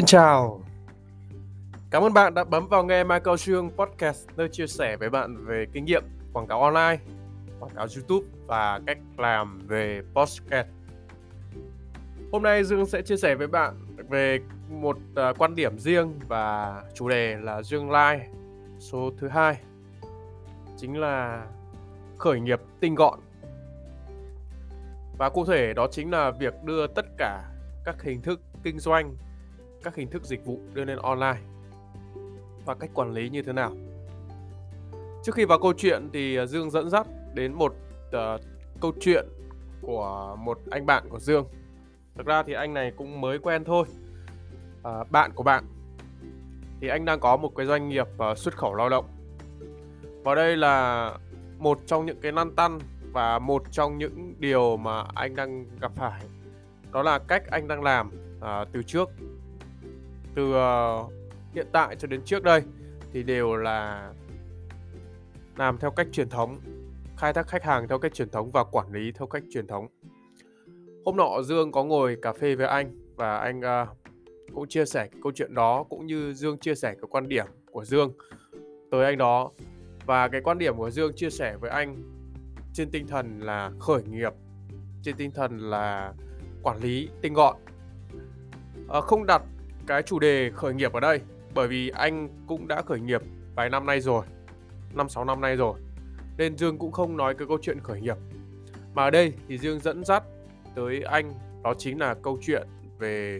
Xin chào. Cảm ơn bạn đã bấm vào nghe Michael Trương Podcast nơi chia sẻ với bạn về kinh nghiệm quảng cáo online, quảng cáo YouTube và cách làm về podcast. Hôm nay Dương sẽ chia sẻ với bạn về một à, quan điểm riêng và chủ đề là Dương Live số thứ hai chính là khởi nghiệp tinh gọn và cụ thể đó chính là việc đưa tất cả các hình thức kinh doanh các hình thức dịch vụ đưa lên online và cách quản lý như thế nào. Trước khi vào câu chuyện thì à, Dương dẫn dắt đến một uh, câu chuyện của một anh bạn của Dương. Thực ra thì anh này cũng mới quen thôi. Uh, bạn của bạn thì anh đang có một cái doanh nghiệp uh, xuất khẩu lao động. Và đây là một trong những cái lăn tăn và một trong những điều mà anh đang gặp phải đó là cách anh đang làm uh, từ trước từ uh, hiện tại cho đến trước đây thì đều là làm theo cách truyền thống khai thác khách hàng theo cách truyền thống và quản lý theo cách truyền thống. Hôm nọ dương có ngồi cà phê với anh và anh uh, cũng chia sẻ cái câu chuyện đó cũng như dương chia sẻ cái quan điểm của dương tới anh đó. Và cái quan điểm của dương chia sẻ với anh trên tinh thần là khởi nghiệp trên tinh thần là quản lý tinh gọn. À, không đặt cái chủ đề khởi nghiệp ở đây, bởi vì anh cũng đã khởi nghiệp vài năm nay rồi, năm, sáu năm nay rồi, nên Dương cũng không nói cái câu chuyện khởi nghiệp. Mà ở đây thì Dương dẫn dắt tới anh, đó chính là câu chuyện về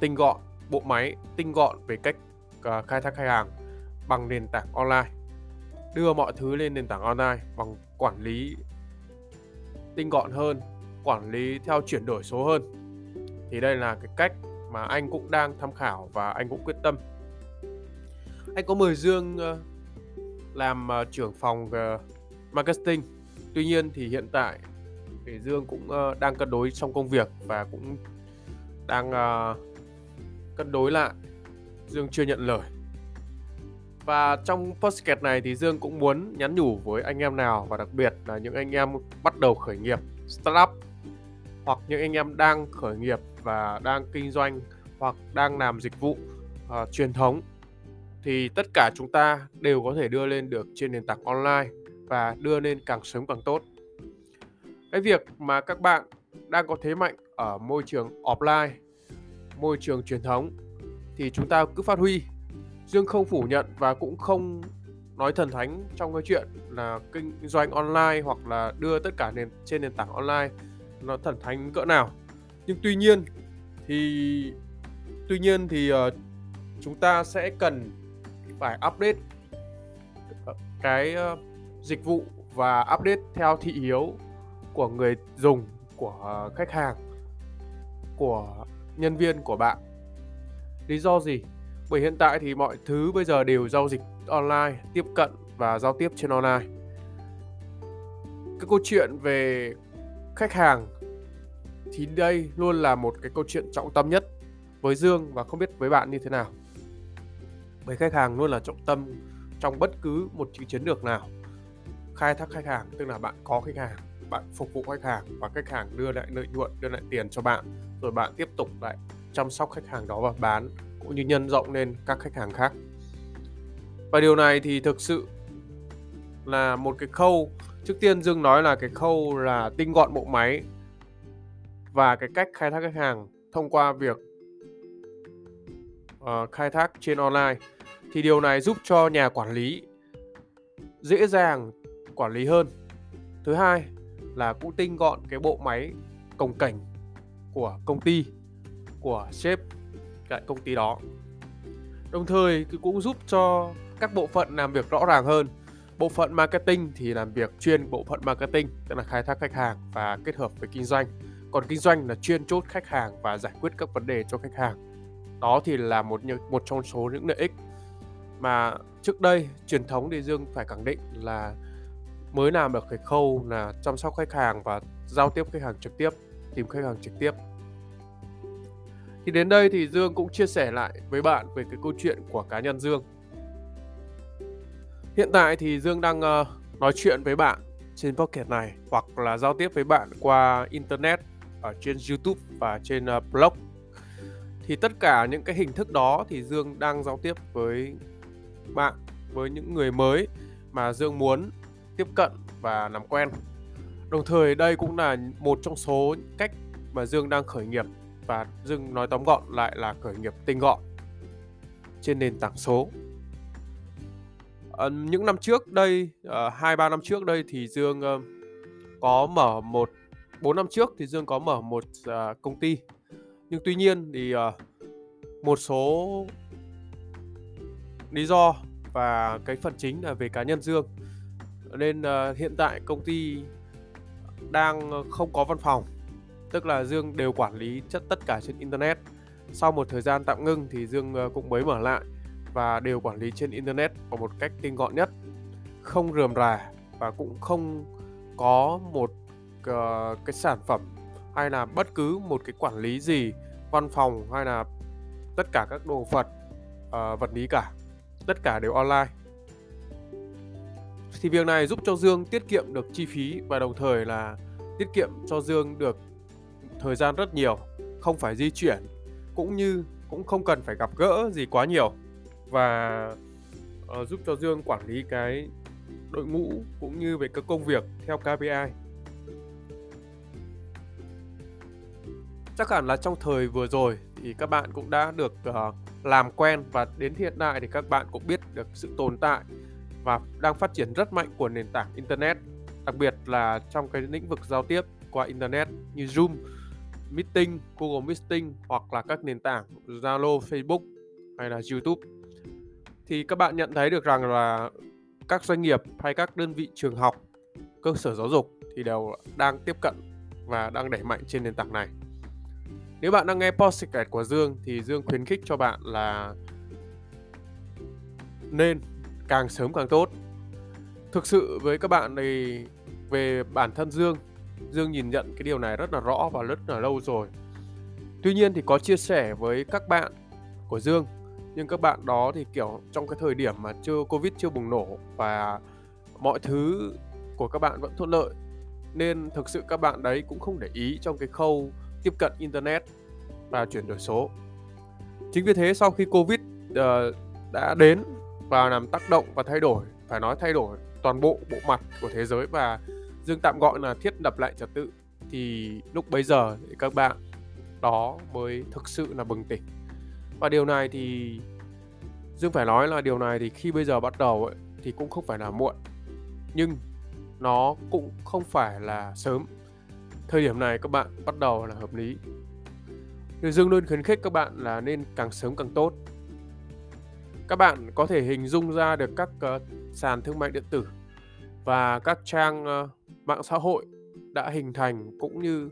tinh gọn, bộ máy tinh gọn về cách à, khai thác khách hàng bằng nền tảng online, đưa mọi thứ lên nền tảng online bằng quản lý tinh gọn hơn, quản lý theo chuyển đổi số hơn. Thì đây là cái cách mà anh cũng đang tham khảo và anh cũng quyết tâm. Anh có mời Dương ờ, làm ờ, trưởng phòng ờ, marketing. Tuy nhiên thì hiện tại thì Dương cũng đang cân đối trong công việc và cũng đang cân đối lại. Dương chưa nhận lời. Và trong podcast này thì Dương cũng muốn nhắn nhủ với anh em nào và đặc biệt là những anh em bắt đầu khởi nghiệp, startup hoặc những anh em đang khởi nghiệp và đang kinh doanh hoặc đang làm dịch vụ uh, truyền thống thì tất cả chúng ta đều có thể đưa lên được trên nền tảng online và đưa lên càng sớm càng tốt. Cái việc mà các bạn đang có thế mạnh ở môi trường offline, môi trường truyền thống thì chúng ta cứ phát huy. Dương không phủ nhận và cũng không nói thần thánh trong cái chuyện là kinh doanh online hoặc là đưa tất cả nền trên nền tảng online nó thần thánh cỡ nào. Nhưng tuy nhiên thì tuy nhiên thì uh, chúng ta sẽ cần phải update ờ, cái uh, dịch vụ và update theo thị hiếu của người dùng của uh, khách hàng của nhân viên của bạn. Lý do gì? Bởi hiện tại thì mọi thứ bây giờ đều giao dịch online tiếp cận và giao tiếp trên online. Cái câu chuyện về khách hàng thì đây luôn là một cái câu chuyện trọng tâm nhất với Dương và không biết với bạn như thế nào. Bởi khách hàng luôn là trọng tâm trong bất cứ một chiến lược nào. Khai thác khách hàng tức là bạn có khách hàng, bạn phục vụ khách hàng và khách hàng đưa lại lợi nhuận, đưa lại tiền cho bạn rồi bạn tiếp tục lại chăm sóc khách hàng đó và bán cũng như nhân rộng lên các khách hàng khác. Và điều này thì thực sự là một cái khâu trước tiên Dương nói là cái khâu là tinh gọn bộ máy và cái cách khai thác khách hàng thông qua việc uh, khai thác trên online. Thì điều này giúp cho nhà quản lý dễ dàng quản lý hơn. Thứ hai là cũng tinh gọn cái bộ máy cồng cảnh của công ty của sếp tại công ty đó. Đồng thời cũng giúp cho các bộ phận làm việc rõ ràng hơn. Bộ phận marketing thì làm việc chuyên bộ phận marketing tức là khai thác khách hàng và kết hợp với kinh doanh còn kinh doanh là chuyên chốt khách hàng và giải quyết các vấn đề cho khách hàng. Đó thì là một một trong số những lợi ích mà trước đây truyền thống thì Dương phải khẳng định là mới làm được cái khâu là chăm sóc khách hàng và giao tiếp khách hàng trực tiếp tìm khách hàng trực tiếp. Thì đến đây thì Dương cũng chia sẻ lại với bạn về cái câu chuyện của cá nhân Dương. Hiện tại thì Dương đang uh, nói chuyện với bạn trên pocket này hoặc là giao tiếp với bạn qua internet ở trên YouTube và trên uh, blog thì tất cả những cái hình thức đó thì Dương đang giao tiếp với bạn với những người mới mà Dương muốn tiếp cận và làm quen. Đồng thời đây cũng là một trong số cách mà Dương đang khởi nghiệp và Dương nói tóm gọn lại là khởi nghiệp tinh gọn trên nền tảng số. À, những năm trước đây, ờ, hai à, ba năm trước đây thì Dương à, có mở một 4 năm trước thì Dương có mở một uh, công ty. Nhưng tuy nhiên thì uh, một số lý do và cái phần chính là về cá nhân Dương. Nên uh, hiện tại công ty đang không có văn phòng. Tức là Dương đều quản lý chất tất cả trên internet. Sau một thời gian tạm ngưng thì Dương uh, cũng mới mở lại và đều quản lý trên internet bằng một cách tinh gọn nhất, không rườm rà và cũng không có một uh, cái sản phẩm hay là bất cứ một cái quản lý gì văn phòng hay là tất cả các đồ vật uh, vật lý cả tất cả đều online. Thì việc này giúp cho Dương tiết kiệm được chi phí và đồng thời là tiết kiệm cho Dương được thời gian rất nhiều không phải di chuyển cũng như cũng không cần phải gặp gỡ gì quá nhiều. Và uh, giúp cho Dương quản lý cái đội ngũ cũng như về các công việc theo KPI chắc hẳn là trong thời vừa rồi thì các bạn cũng đã được uh, làm quen và đến hiện tại thì các bạn cũng biết được sự tồn tại và đang phát triển rất mạnh của nền tảng internet đặc biệt là trong cái lĩnh vực giao tiếp qua internet như Zoom, Meeting, Google Meeting hoặc là các nền tảng Zalo, Facebook hay là YouTube thì các bạn nhận thấy được rằng là các doanh nghiệp hay các đơn vị trường học, cơ sở giáo dục thì đều đang tiếp cận và đang đẩy mạnh trên nền tảng này. Nếu bạn đang nghe podcast của Dương thì Dương khuyến khích cho bạn là nên càng sớm càng tốt. Thực sự với các bạn thì về bản thân Dương, Dương nhìn nhận cái điều này rất là rõ và rất là lâu rồi. Tuy nhiên thì có chia sẻ với các bạn của Dương nhưng các bạn đó thì kiểu trong cái thời điểm mà chưa Covid chưa bùng nổ và mọi thứ của các bạn vẫn thuận lợi nên thực sự các bạn đấy cũng không để ý trong cái khâu tiếp cận internet và chuyển đổi số. Chính vì thế sau khi Covid uh, đã đến và làm tác động và thay đổi, phải nói thay đổi toàn bộ bộ mặt của thế giới và Dương tạm gọi là thiết lập lại trật tự thì lúc bấy giờ thì các bạn đó mới thực sự là bừng tỉnh. Và điều này thì Dương phải nói là điều này thì khi bây giờ bắt đầu ấy, thì cũng không phải là muộn. Nhưng nó cũng không phải là sớm thời điểm này các bạn bắt đầu là hợp lý Người Dương luôn khuyến khích các bạn là nên càng sớm càng tốt các bạn có thể hình dung ra được các uh, sàn thương mại điện tử và các trang uh, mạng xã hội đã hình thành cũng như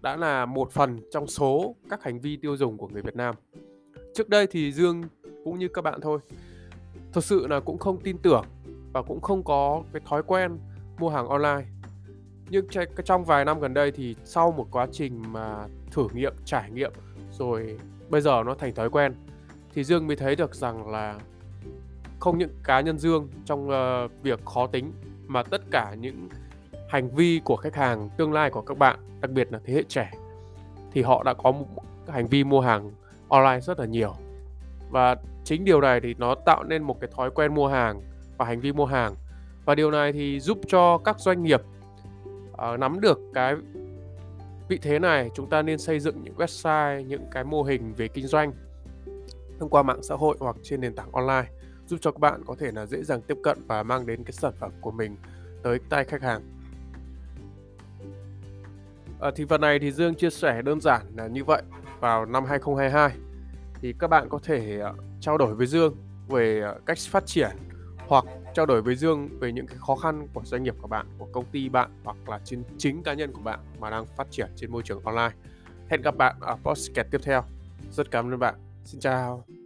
đã là một phần trong số các hành vi tiêu dùng của người Việt Nam. Trước đây thì Dương cũng như các bạn thôi. Thật sự là cũng không tin tưởng và cũng không có cái thói quen mua hàng online nhưng trong vài năm gần đây thì sau một quá trình mà thử nghiệm trải nghiệm rồi bây giờ nó thành thói quen thì dương mới thấy được rằng là không những cá nhân dương trong uh, việc khó tính mà tất cả những hành vi của khách hàng tương lai của các bạn đặc biệt là thế hệ trẻ thì họ đã có một hành vi mua hàng online rất là nhiều. Và chính điều này thì nó tạo nên một cái thói quen mua hàng và hành vi mua hàng. Và điều này thì giúp cho các doanh nghiệp uh, nắm được cái vị thế này chúng ta nên xây dựng những website những cái mô hình về kinh doanh thông qua mạng xã hội hoặc trên nền tảng online giúp cho các bạn có thể là dễ dàng tiếp cận và mang đến cái sản phẩm của mình tới tay khách hàng. À, thì phần này thì Dương chia sẻ đơn giản là như vậy. Vào năm 2022 thì các bạn có thể uh, trao đổi với Dương về uh, cách phát triển hoặc trao đổi với Dương về những cái khó khăn của doanh nghiệp của bạn, của công ty bạn hoặc là trên chính cá nhân của bạn mà đang phát triển trên môi trường online. Hẹn gặp bạn ở podcast tiếp theo. Rất cảm ơn bạn. Xin chào.